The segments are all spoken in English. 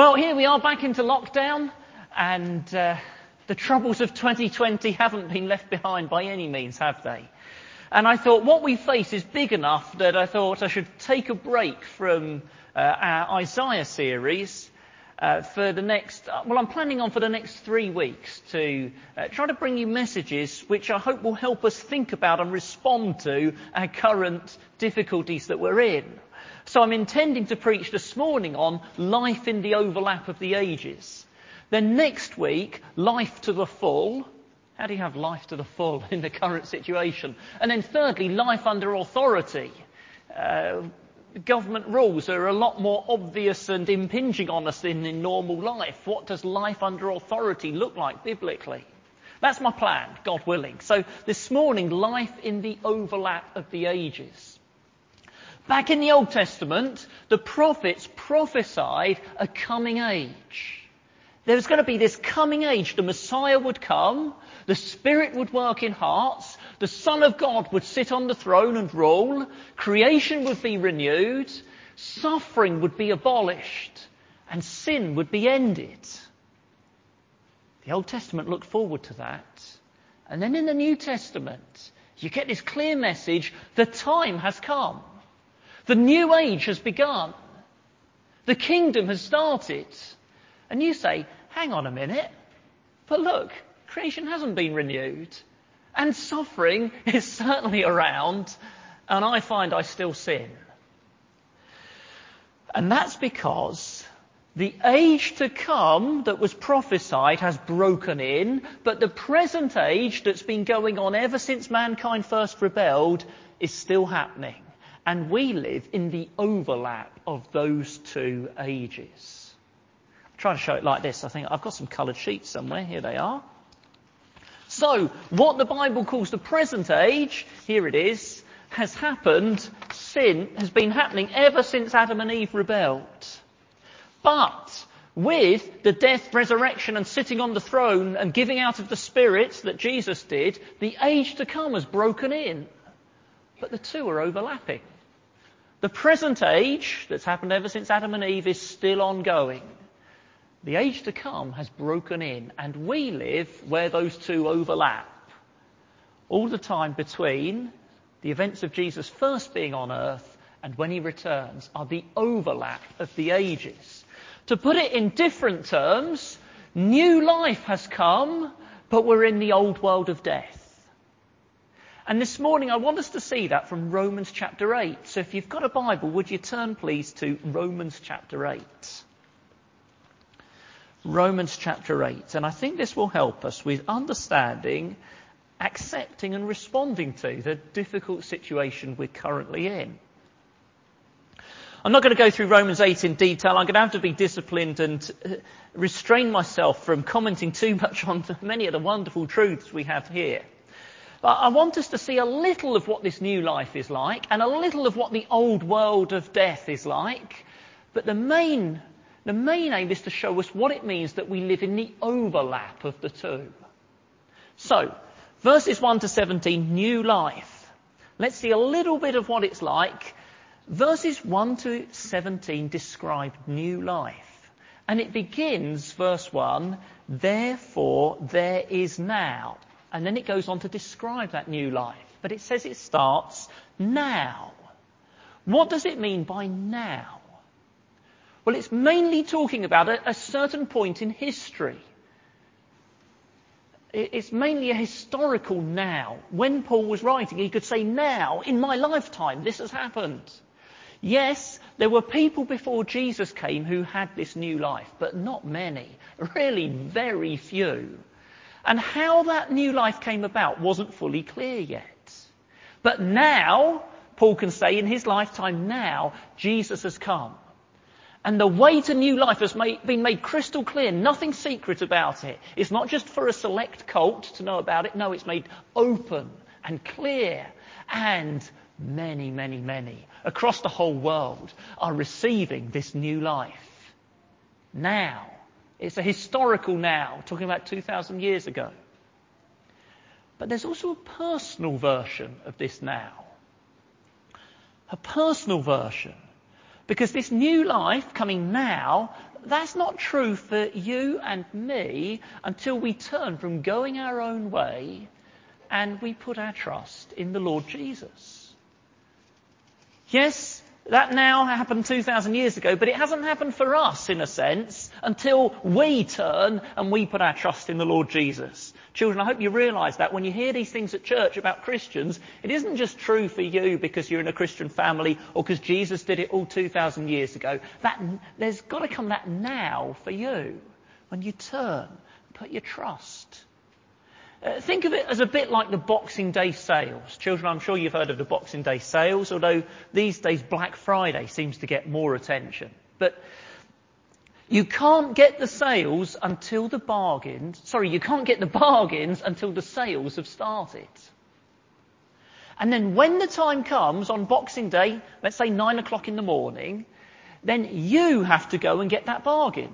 Well, here we are back into lockdown, and uh, the troubles of 2020 haven't been left behind by any means, have they? And I thought what we face is big enough that I thought I should take a break from uh, our Isaiah series uh, for the next, uh, well, I'm planning on for the next three weeks to uh, try to bring you messages which I hope will help us think about and respond to our current difficulties that we're in. So I'm intending to preach this morning on life in the overlap of the ages. Then next week, life to the full. How do you have life to the full in the current situation? And then thirdly, life under authority. Uh, government rules are a lot more obvious and impinging on us than in normal life. What does life under authority look like biblically? That's my plan, God willing. So this morning, life in the overlap of the ages. Back in the Old Testament, the prophets prophesied a coming age. There was going to be this coming age. The Messiah would come, the Spirit would work in hearts, the Son of God would sit on the throne and rule, creation would be renewed, suffering would be abolished, and sin would be ended. The Old Testament looked forward to that. And then in the New Testament, you get this clear message the time has come. The new age has begun. The kingdom has started. And you say, hang on a minute. But look, creation hasn't been renewed. And suffering is certainly around, and I find I still sin. And that's because the age to come that was prophesied has broken in, but the present age that's been going on ever since mankind first rebelled is still happening. And we live in the overlap of those two ages. I'm trying to show it like this. I think I've got some coloured sheets somewhere. Here they are. So, what the Bible calls the present age, here it is, has happened, sin has been happening ever since Adam and Eve rebelled. But, with the death, resurrection and sitting on the throne and giving out of the Spirit that Jesus did, the age to come has broken in. But the two are overlapping. The present age that's happened ever since Adam and Eve is still ongoing. The age to come has broken in, and we live where those two overlap. All the time between the events of Jesus first being on earth and when he returns are the overlap of the ages. To put it in different terms, new life has come, but we're in the old world of death. And this morning I want us to see that from Romans chapter 8. So if you've got a Bible, would you turn please to Romans chapter 8? Romans chapter 8. And I think this will help us with understanding, accepting, and responding to the difficult situation we're currently in. I'm not going to go through Romans 8 in detail. I'm going to have to be disciplined and uh, restrain myself from commenting too much on many of the wonderful truths we have here. But I want us to see a little of what this new life is like and a little of what the old world of death is like. But the main the main aim is to show us what it means that we live in the overlap of the two. So, verses 1 to 17, new life. Let's see a little bit of what it's like. Verses 1 to 17 describe new life. And it begins, verse 1, therefore there is now. And then it goes on to describe that new life. But it says it starts now. What does it mean by now? Well, it's mainly talking about a, a certain point in history. It's mainly a historical now. When Paul was writing, he could say, now, in my lifetime, this has happened. Yes, there were people before Jesus came who had this new life, but not many. Really very few. And how that new life came about wasn't fully clear yet. But now, Paul can say in his lifetime now, Jesus has come. And the way to new life has made, been made crystal clear. Nothing secret about it. It's not just for a select cult to know about it. No, it's made open and clear. And many, many, many across the whole world are receiving this new life. Now. It's a historical now, talking about 2,000 years ago. But there's also a personal version of this now. A personal version because this new life coming now that's not true for you and me until we turn from going our own way and we put our trust in the Lord Jesus. Yes, that now happened 2,000 years ago, but it hasn't happened for us, in a sense, until we turn and we put our trust in the Lord Jesus. Children, I hope you realise that when you hear these things at church about Christians, it isn't just true for you because you're in a Christian family or because Jesus did it all 2,000 years ago. That, there's got to come that now for you when you turn, and put your trust uh, think of it as a bit like the Boxing Day sales. Children, I'm sure you've heard of the Boxing Day sales, although these days Black Friday seems to get more attention. But you can't get the sales until the bargains, sorry, you can't get the bargains until the sales have started. And then when the time comes on Boxing Day, let's say nine o'clock in the morning, then you have to go and get that bargain.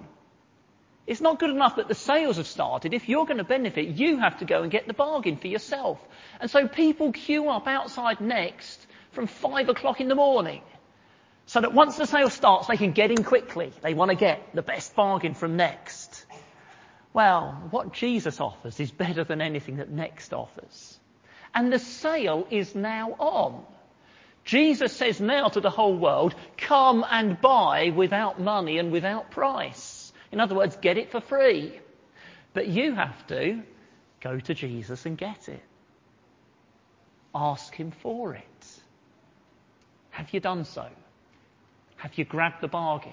It's not good enough that the sales have started. If you're going to benefit, you have to go and get the bargain for yourself. And so people queue up outside Next from five o'clock in the morning. So that once the sale starts, they can get in quickly. They want to get the best bargain from Next. Well, what Jesus offers is better than anything that Next offers. And the sale is now on. Jesus says now to the whole world, come and buy without money and without price. In other words, get it for free. But you have to go to Jesus and get it. Ask him for it. Have you done so? Have you grabbed the bargain?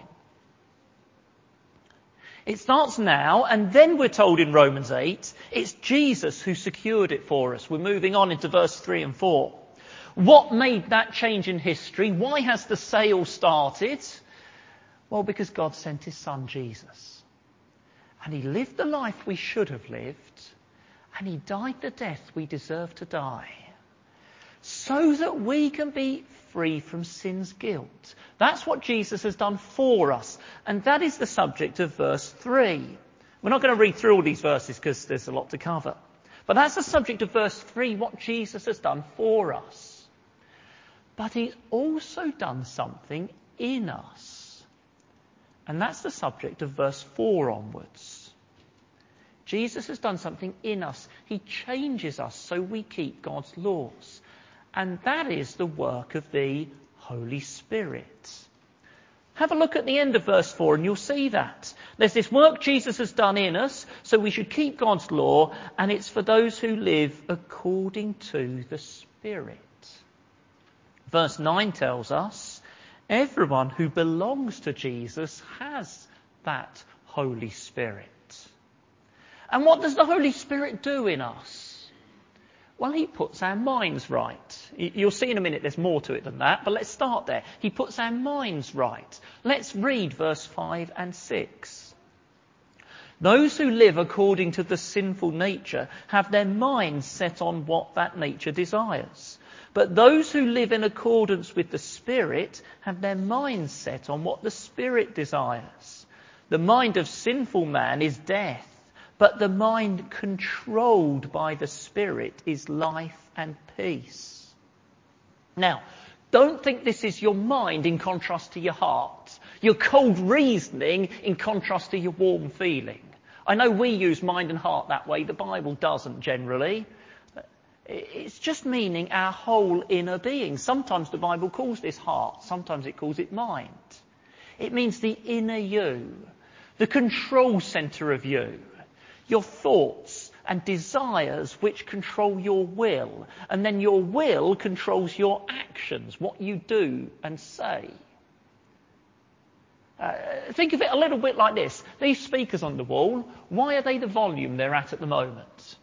It starts now, and then we're told in Romans 8, it's Jesus who secured it for us. We're moving on into verse 3 and 4. What made that change in history? Why has the sale started? Well, because God sent his son Jesus. And he lived the life we should have lived. And he died the death we deserve to die. So that we can be free from sin's guilt. That's what Jesus has done for us. And that is the subject of verse 3. We're not going to read through all these verses because there's a lot to cover. But that's the subject of verse 3, what Jesus has done for us. But he's also done something in us. And that's the subject of verse 4 onwards. Jesus has done something in us. He changes us so we keep God's laws. And that is the work of the Holy Spirit. Have a look at the end of verse 4 and you'll see that. There's this work Jesus has done in us, so we should keep God's law, and it's for those who live according to the Spirit. Verse 9 tells us, Everyone who belongs to Jesus has that Holy Spirit. And what does the Holy Spirit do in us? Well, he puts our minds right. You'll see in a minute there's more to it than that, but let's start there. He puts our minds right. Let's read verse 5 and 6. Those who live according to the sinful nature have their minds set on what that nature desires. But those who live in accordance with the Spirit have their mind set on what the Spirit desires. The mind of sinful man is death, but the mind controlled by the Spirit is life and peace. Now, don't think this is your mind in contrast to your heart. Your cold reasoning in contrast to your warm feeling. I know we use mind and heart that way. The Bible doesn't generally. It's just meaning our whole inner being. Sometimes the Bible calls this heart, sometimes it calls it mind. It means the inner you, the control center of you, your thoughts and desires which control your will, and then your will controls your actions, what you do and say. Uh, think of it a little bit like this. These speakers on the wall, why are they the volume they're at at the moment?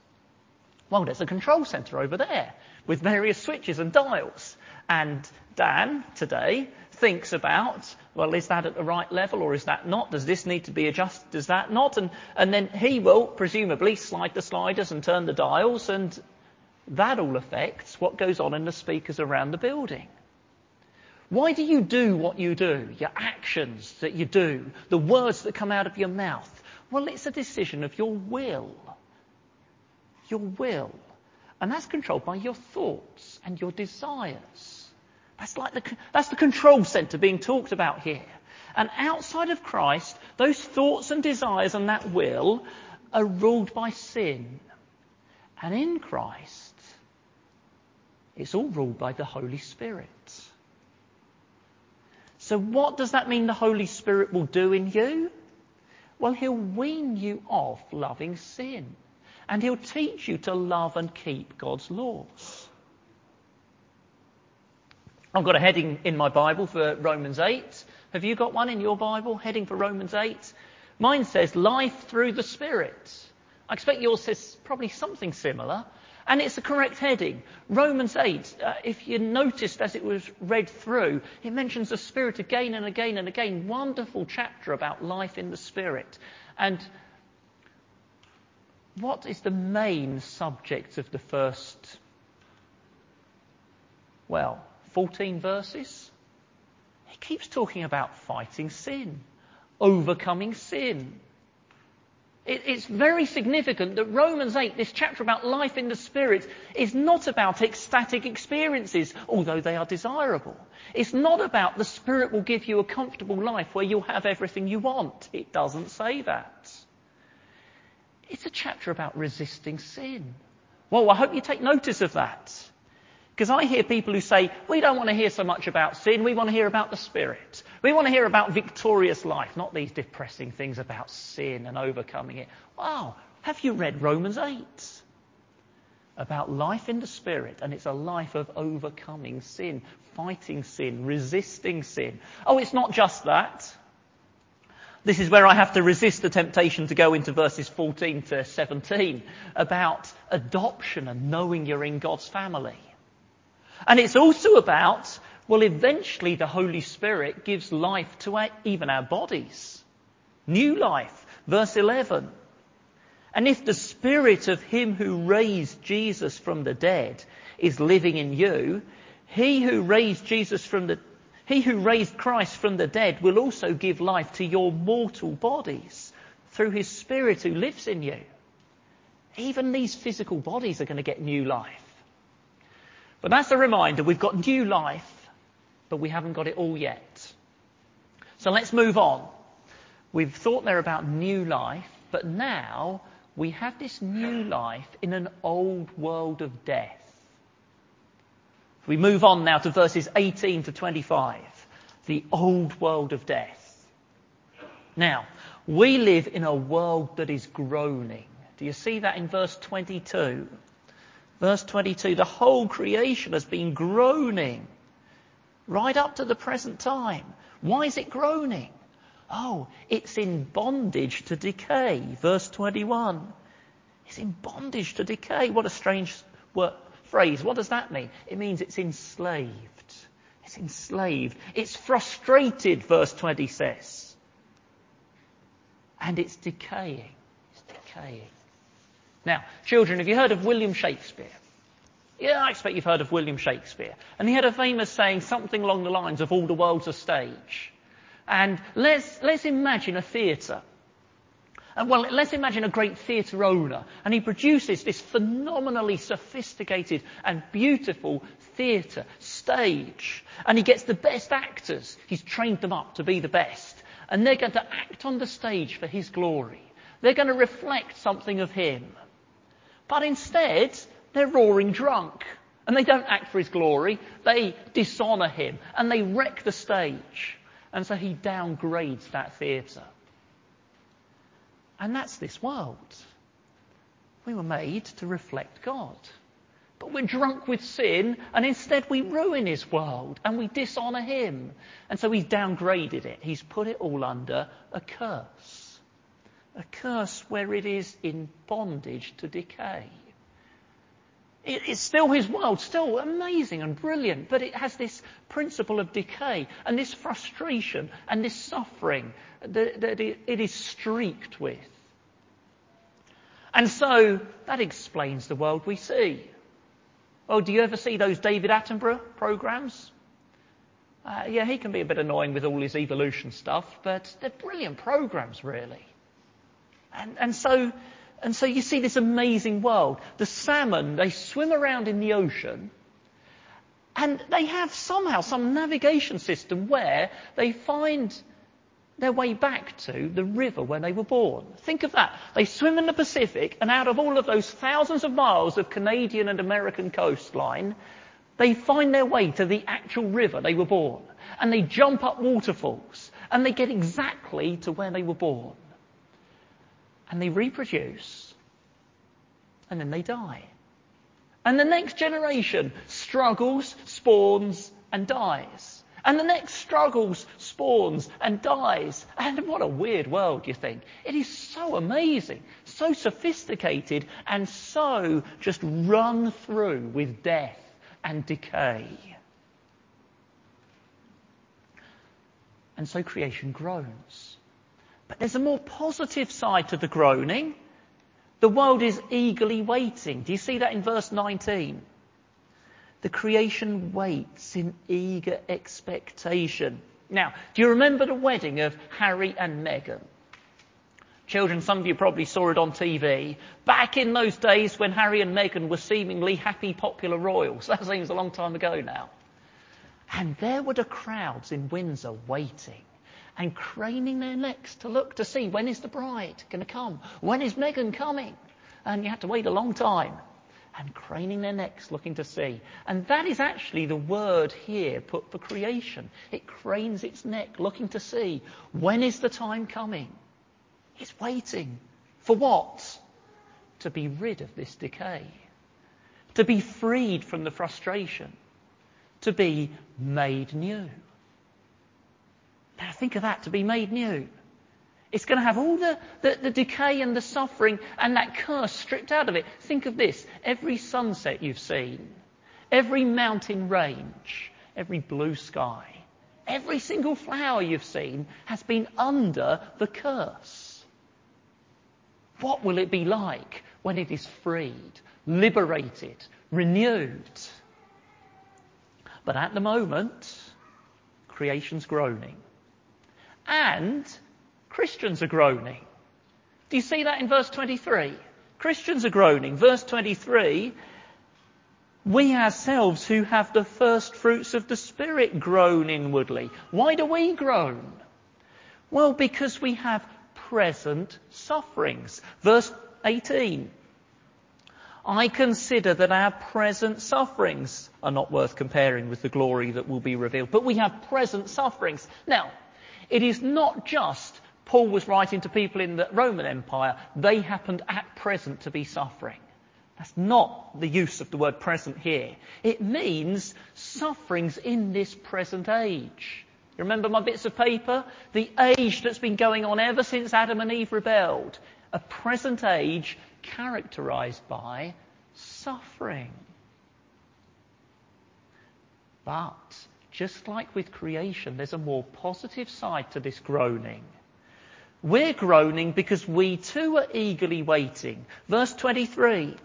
Well, there's a control center over there with various switches and dials. And Dan today thinks about, well, is that at the right level or is that not? Does this need to be adjusted? Does that not? And, and then he will presumably slide the sliders and turn the dials and that all affects what goes on in the speakers around the building. Why do you do what you do? Your actions that you do, the words that come out of your mouth. Well, it's a decision of your will your will. And that's controlled by your thoughts and your desires. That's like the, that's the control center being talked about here. And outside of Christ, those thoughts and desires and that will are ruled by sin. And in Christ, it's all ruled by the Holy Spirit. So what does that mean the Holy Spirit will do in you? Well, he'll wean you off loving sin. And he'll teach you to love and keep God's laws. I've got a heading in my Bible for Romans 8. Have you got one in your Bible? Heading for Romans 8? Mine says life through the Spirit. I expect yours says probably something similar. And it's the correct heading. Romans 8, uh, if you noticed as it was read through, it mentions the Spirit again and again and again. Wonderful chapter about life in the Spirit. And what is the main subject of the first, well, 14 verses? He keeps talking about fighting sin, overcoming sin, it's very significant that Romans 8, this chapter about life in the Spirit, is not about ecstatic experiences, although they are desirable. It's not about the Spirit will give you a comfortable life where you'll have everything you want. It doesn't say that. It's a chapter about resisting sin. Well, I hope you take notice of that. Because I hear people who say, we don't want to hear so much about sin, we want to hear about the Spirit. We want to hear about victorious life, not these depressing things about sin and overcoming it. Wow, have you read Romans 8? About life in the Spirit, and it's a life of overcoming sin, fighting sin, resisting sin. Oh, it's not just that. This is where I have to resist the temptation to go into verses 14 to 17 about adoption and knowing you're in God's family. And it's also about, well, eventually the Holy Spirit gives life to our, even our bodies. New life. Verse 11. And if the spirit of him who raised Jesus from the dead is living in you, he who raised Jesus from the, he who raised Christ from the dead will also give life to your mortal bodies through his spirit who lives in you. Even these physical bodies are going to get new life. But that's a reminder we've got new life, but we haven't got it all yet. So let's move on. We've thought there about new life, but now we have this new life in an old world of death. We move on now to verses 18 to 25. The old world of death. Now, we live in a world that is groaning. Do you see that in verse 22? Verse 22, the whole creation has been groaning right up to the present time. Why is it groaning? Oh, it's in bondage to decay. Verse 21. It's in bondage to decay. What a strange word, phrase. What does that mean? It means it's enslaved. It's enslaved. It's frustrated, verse 20 says. And it's decaying. It's decaying. Now, children, have you heard of William Shakespeare? Yeah, I expect you've heard of William Shakespeare. And he had a famous saying, something along the lines of all the world's a stage. And let's, let's imagine a theatre. And well, let's imagine a great theatre owner. And he produces this phenomenally sophisticated and beautiful theatre, stage. And he gets the best actors. He's trained them up to be the best. And they're going to act on the stage for his glory. They're going to reflect something of him. But instead, they're roaring drunk. And they don't act for his glory. They dishonour him. And they wreck the stage. And so he downgrades that theatre. And that's this world. We were made to reflect God. But we're drunk with sin, and instead we ruin his world and we dishonour him. And so he's downgraded it. He's put it all under a curse a curse where it is in bondage to decay. It's still his world, still amazing and brilliant, but it has this principle of decay and this frustration and this suffering that it is streaked with. And so that explains the world we see. Oh, do you ever see those David Attenborough programs? Uh, yeah, he can be a bit annoying with all his evolution stuff, but they're brilliant programs, really. And, and so, and so you see this amazing world. The salmon, they swim around in the ocean and they have somehow some navigation system where they find their way back to the river where they were born. Think of that. They swim in the Pacific, and out of all of those thousands of miles of Canadian and American coastline, they find their way to the actual river they were born. And they jump up waterfalls, and they get exactly to where they were born. And they reproduce, and then they die. And the next generation struggles, spawns, and dies. And the next struggles, spawns, and dies. And what a weird world, you think. It is so amazing, so sophisticated, and so just run through with death and decay. And so creation groans. But there's a more positive side to the groaning. The world is eagerly waiting. Do you see that in verse 19? The creation waits in eager expectation. Now, do you remember the wedding of Harry and Meghan? Children, some of you probably saw it on TV. Back in those days when Harry and Meghan were seemingly happy, popular royals. That seems a long time ago now. And there were the crowds in Windsor waiting and craning their necks to look to see when is the bride going to come? When is Meghan coming? And you had to wait a long time and craning their necks looking to see. And that is actually the word here put for creation. It cranes its neck looking to see. When is the time coming? It's waiting. For what? To be rid of this decay. To be freed from the frustration. To be made new. Now think of that, to be made new. It's going to have all the, the, the, decay and the suffering and that curse stripped out of it. Think of this every sunset you've seen, every mountain range, every blue sky, every single flower you've seen has been under the curse. What will it be like when it is freed, liberated, renewed? But at the moment, creation's groaning. And Christians are groaning. Do you see that in verse 23? Christians are groaning. Verse 23, we ourselves who have the first fruits of the Spirit groan inwardly. Why do we groan? Well, because we have present sufferings. Verse 18. I consider that our present sufferings are not worth comparing with the glory that will be revealed. But we have present sufferings. Now, it is not just Paul was writing to people in the Roman Empire, they happened at present to be suffering. That's not the use of the word present here. It means sufferings in this present age. You remember my bits of paper? The age that's been going on ever since Adam and Eve rebelled. A present age characterized by suffering. But, just like with creation, there's a more positive side to this groaning. We're groaning because we too are eagerly waiting. Verse 23.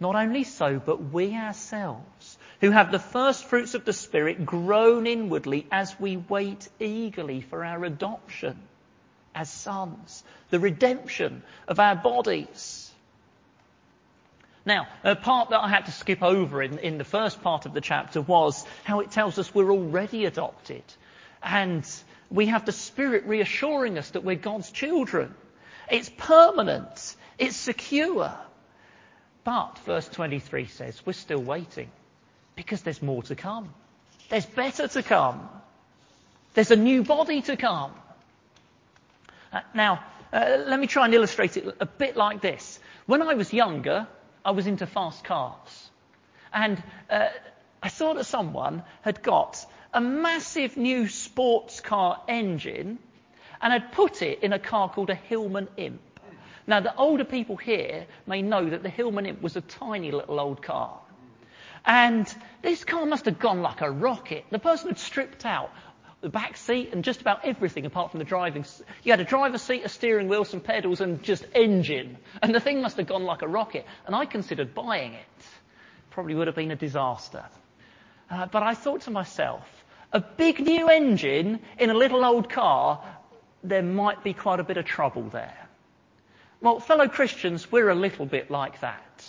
Not only so, but we ourselves, who have the first fruits of the Spirit, groan inwardly as we wait eagerly for our adoption as sons, the redemption of our bodies. Now, a part that I had to skip over in, in the first part of the chapter was how it tells us we're already adopted. And we have the Spirit reassuring us that we're God's children. It's permanent. It's secure. But, verse 23 says, we're still waiting because there's more to come. There's better to come. There's a new body to come. Uh, now, uh, let me try and illustrate it a bit like this. When I was younger, I was into fast cars. And uh, I saw that someone had got a massive new sports car engine and had put it in a car called a Hillman Imp. Now, the older people here may know that the Hillman Imp was a tiny little old car. And this car must have gone like a rocket. The person had stripped out the back seat and just about everything apart from the driving. You had a driver's seat, a steering wheel, some pedals, and just engine. And the thing must have gone like a rocket. And I considered buying it. Probably would have been a disaster. Uh, but I thought to myself, a big new engine in a little old car, there might be quite a bit of trouble there. Well, fellow Christians, we're a little bit like that.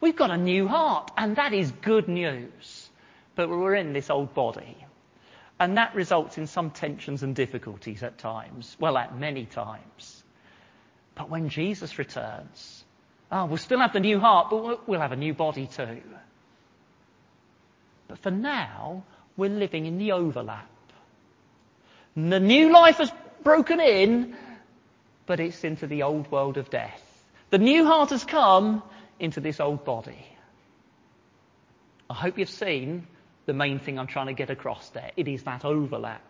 We've got a new heart, and that is good news. But we're in this old body. And that results in some tensions and difficulties at times. Well, at many times. But when Jesus returns, oh, we'll still have the new heart, but we'll have a new body too. But for now, we're living in the overlap. The new life has broken in, but it's into the old world of death. The new heart has come into this old body. I hope you've seen the main thing I'm trying to get across there. It is that overlap.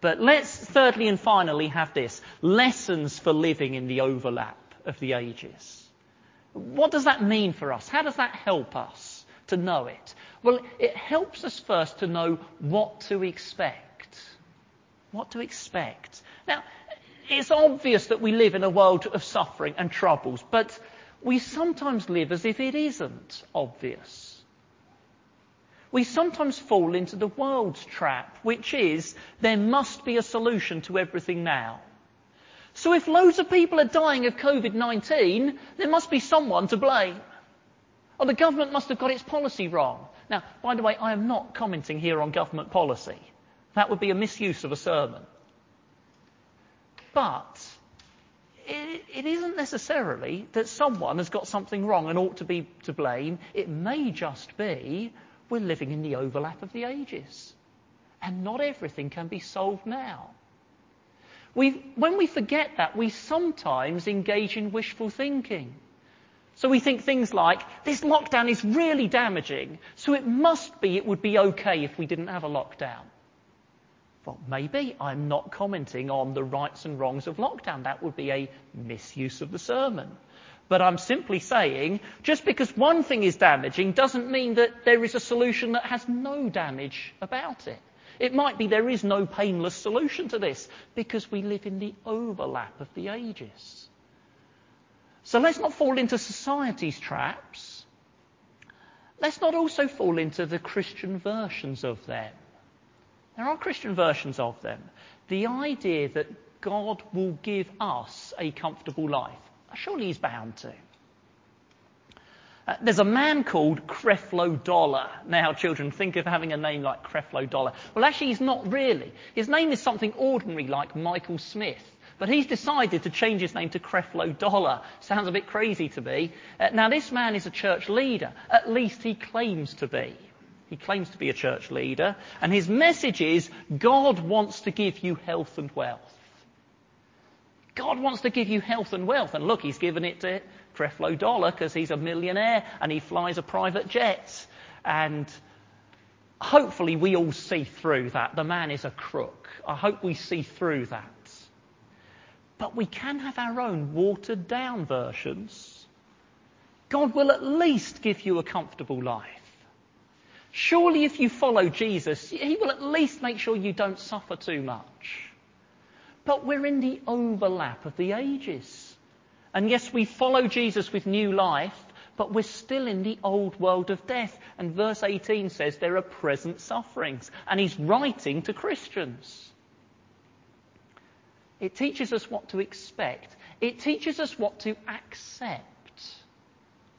But let's thirdly and finally have this lessons for living in the overlap of the ages. What does that mean for us? How does that help us to know it? Well, it helps us first to know what to expect. What to expect. Now, it's obvious that we live in a world of suffering and troubles, but we sometimes live as if it isn't obvious. We sometimes fall into the world's trap, which is there must be a solution to everything now. So if loads of people are dying of COVID-19, there must be someone to blame. Or the government must have got its policy wrong. Now, by the way, I am not commenting here on government policy. That would be a misuse of a sermon. But it, it isn't necessarily that someone has got something wrong and ought to be to blame. It may just be we're living in the overlap of the ages. And not everything can be solved now. We, when we forget that, we sometimes engage in wishful thinking. So we think things like, this lockdown is really damaging, so it must be it would be okay if we didn't have a lockdown. Well, maybe I'm not commenting on the rights and wrongs of lockdown. That would be a misuse of the sermon. But I'm simply saying, just because one thing is damaging doesn't mean that there is a solution that has no damage about it. It might be there is no painless solution to this because we live in the overlap of the ages. So let's not fall into society's traps. Let's not also fall into the Christian versions of them. There are Christian versions of them. The idea that God will give us a comfortable life. Surely he's bound to. Uh, there's a man called Creflo Dollar. Now, children, think of having a name like Creflo Dollar. Well, actually, he's not really. His name is something ordinary like Michael Smith. But he's decided to change his name to Creflo Dollar. Sounds a bit crazy to me. Uh, now, this man is a church leader. At least he claims to be. He claims to be a church leader. And his message is God wants to give you health and wealth. God wants to give you health and wealth. And look, he's given it to Creflo Dollar because he's a millionaire and he flies a private jet. And hopefully we all see through that. The man is a crook. I hope we see through that. But we can have our own watered down versions. God will at least give you a comfortable life. Surely if you follow Jesus, he will at least make sure you don't suffer too much. But we're in the overlap of the ages. And yes, we follow Jesus with new life, but we're still in the old world of death. And verse 18 says there are present sufferings. And he's writing to Christians. It teaches us what to expect. It teaches us what to accept.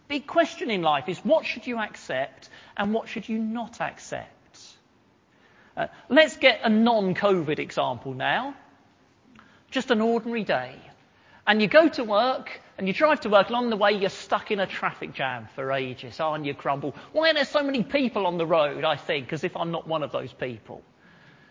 Big question in life is what should you accept and what should you not accept? Uh, let's get a non-COVID example now. Just an ordinary day. And you go to work and you drive to work and the way you're stuck in a traffic jam for ages. Oh, and you grumble, why are there so many people on the road? I think, as if I'm not one of those people.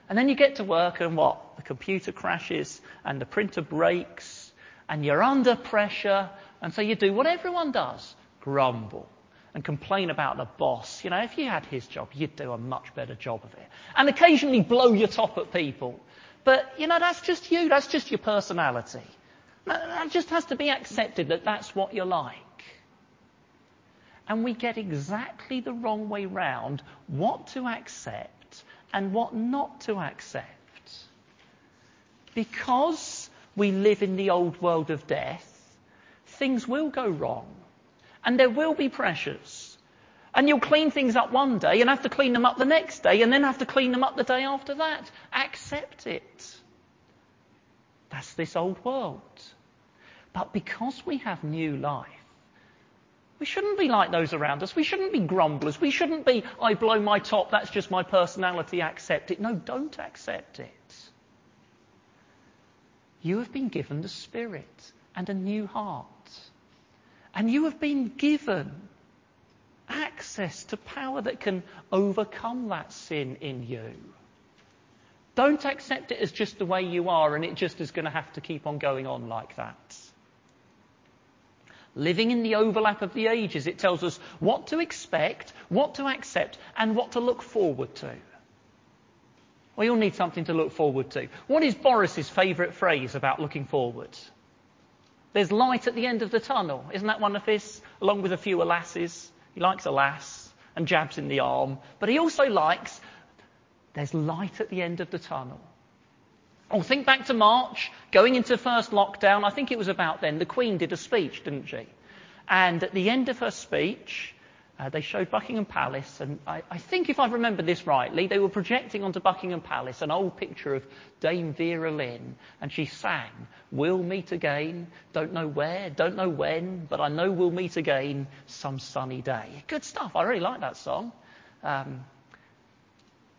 And then you get to work and what? The computer crashes and the printer breaks and you're under pressure. And so you do what everyone does. Grumble and complain about the boss. You know, if you had his job, you'd do a much better job of it. And occasionally blow your top at people. But, you know, that's just you. That's just your personality. That just has to be accepted that that's what you're like. And we get exactly the wrong way round what to accept and what not to accept. Because we live in the old world of death, things will go wrong. And there will be pressures. And you'll clean things up one day and have to clean them up the next day and then have to clean them up the day after that. Accept it. That's this old world. But because we have new life, We shouldn't be like those around us. We shouldn't be grumblers. We shouldn't be, I blow my top, that's just my personality, accept it. No, don't accept it. You have been given the Spirit and a new heart. And you have been given access to power that can overcome that sin in you. Don't accept it as just the way you are and it just is going to have to keep on going on like that. Living in the overlap of the ages, it tells us what to expect, what to accept, and what to look forward to. We all need something to look forward to. What is Boris's favourite phrase about looking forward? There's light at the end of the tunnel. Isn't that one of his? Along with a few alasses. He likes a lass and jabs in the arm. But he also likes there's light at the end of the tunnel. Oh, think back to March, going into first lockdown. I think it was about then. The Queen did a speech, didn't she? And at the end of her speech, they showed Buckingham Palace, and I, I, think if I remember this rightly, they were projecting onto Buckingham Palace an old picture of Dame Vera Lynn, and she sang, We'll meet again, don't know where, don't know when, but I know we'll meet again some sunny day. Good stuff, I really like that song. Um,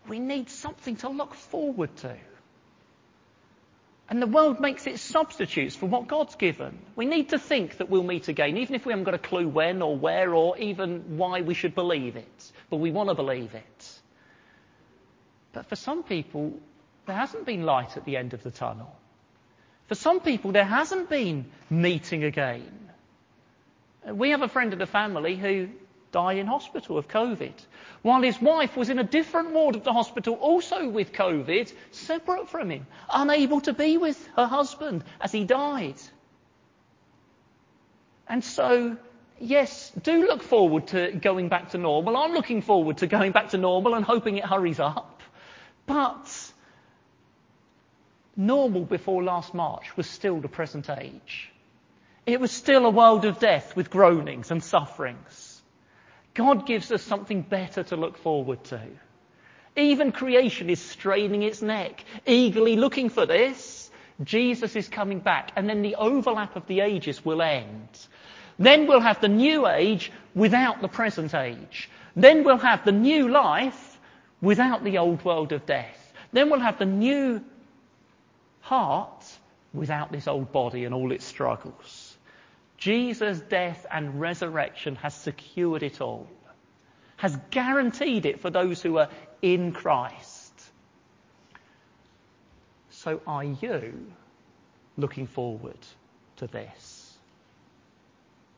we need something to look forward to. And the world makes its substitutes for what God's given. We need to think that we'll meet again, even if we haven't got a clue when or where or even why we should believe it. But we want to believe it. But for some people, there hasn't been light at the end of the tunnel. For some people, there hasn't been meeting again. We have a friend of the family who died in hospital of COVID, while his wife was in a different ward of the hospital, also with COVID, separate from him, unable to be with her husband as he died. And so, yes, do look forward to going back to normal. I'm looking forward to going back to normal and hoping it hurries up. But normal before last March was still the present age. It was still a world of death with groanings and sufferings. God gives us something better to look forward to. Even creation is straining its neck, eagerly looking for this. Jesus is coming back, and then the overlap of the ages will end. Then we'll have the new age without the present age. Then we'll have the new life without the old world of death. Then we'll have the new heart without this old body and all its struggles. Jesus' death and resurrection has secured it all, has guaranteed it for those who are in Christ. So are you looking forward to this?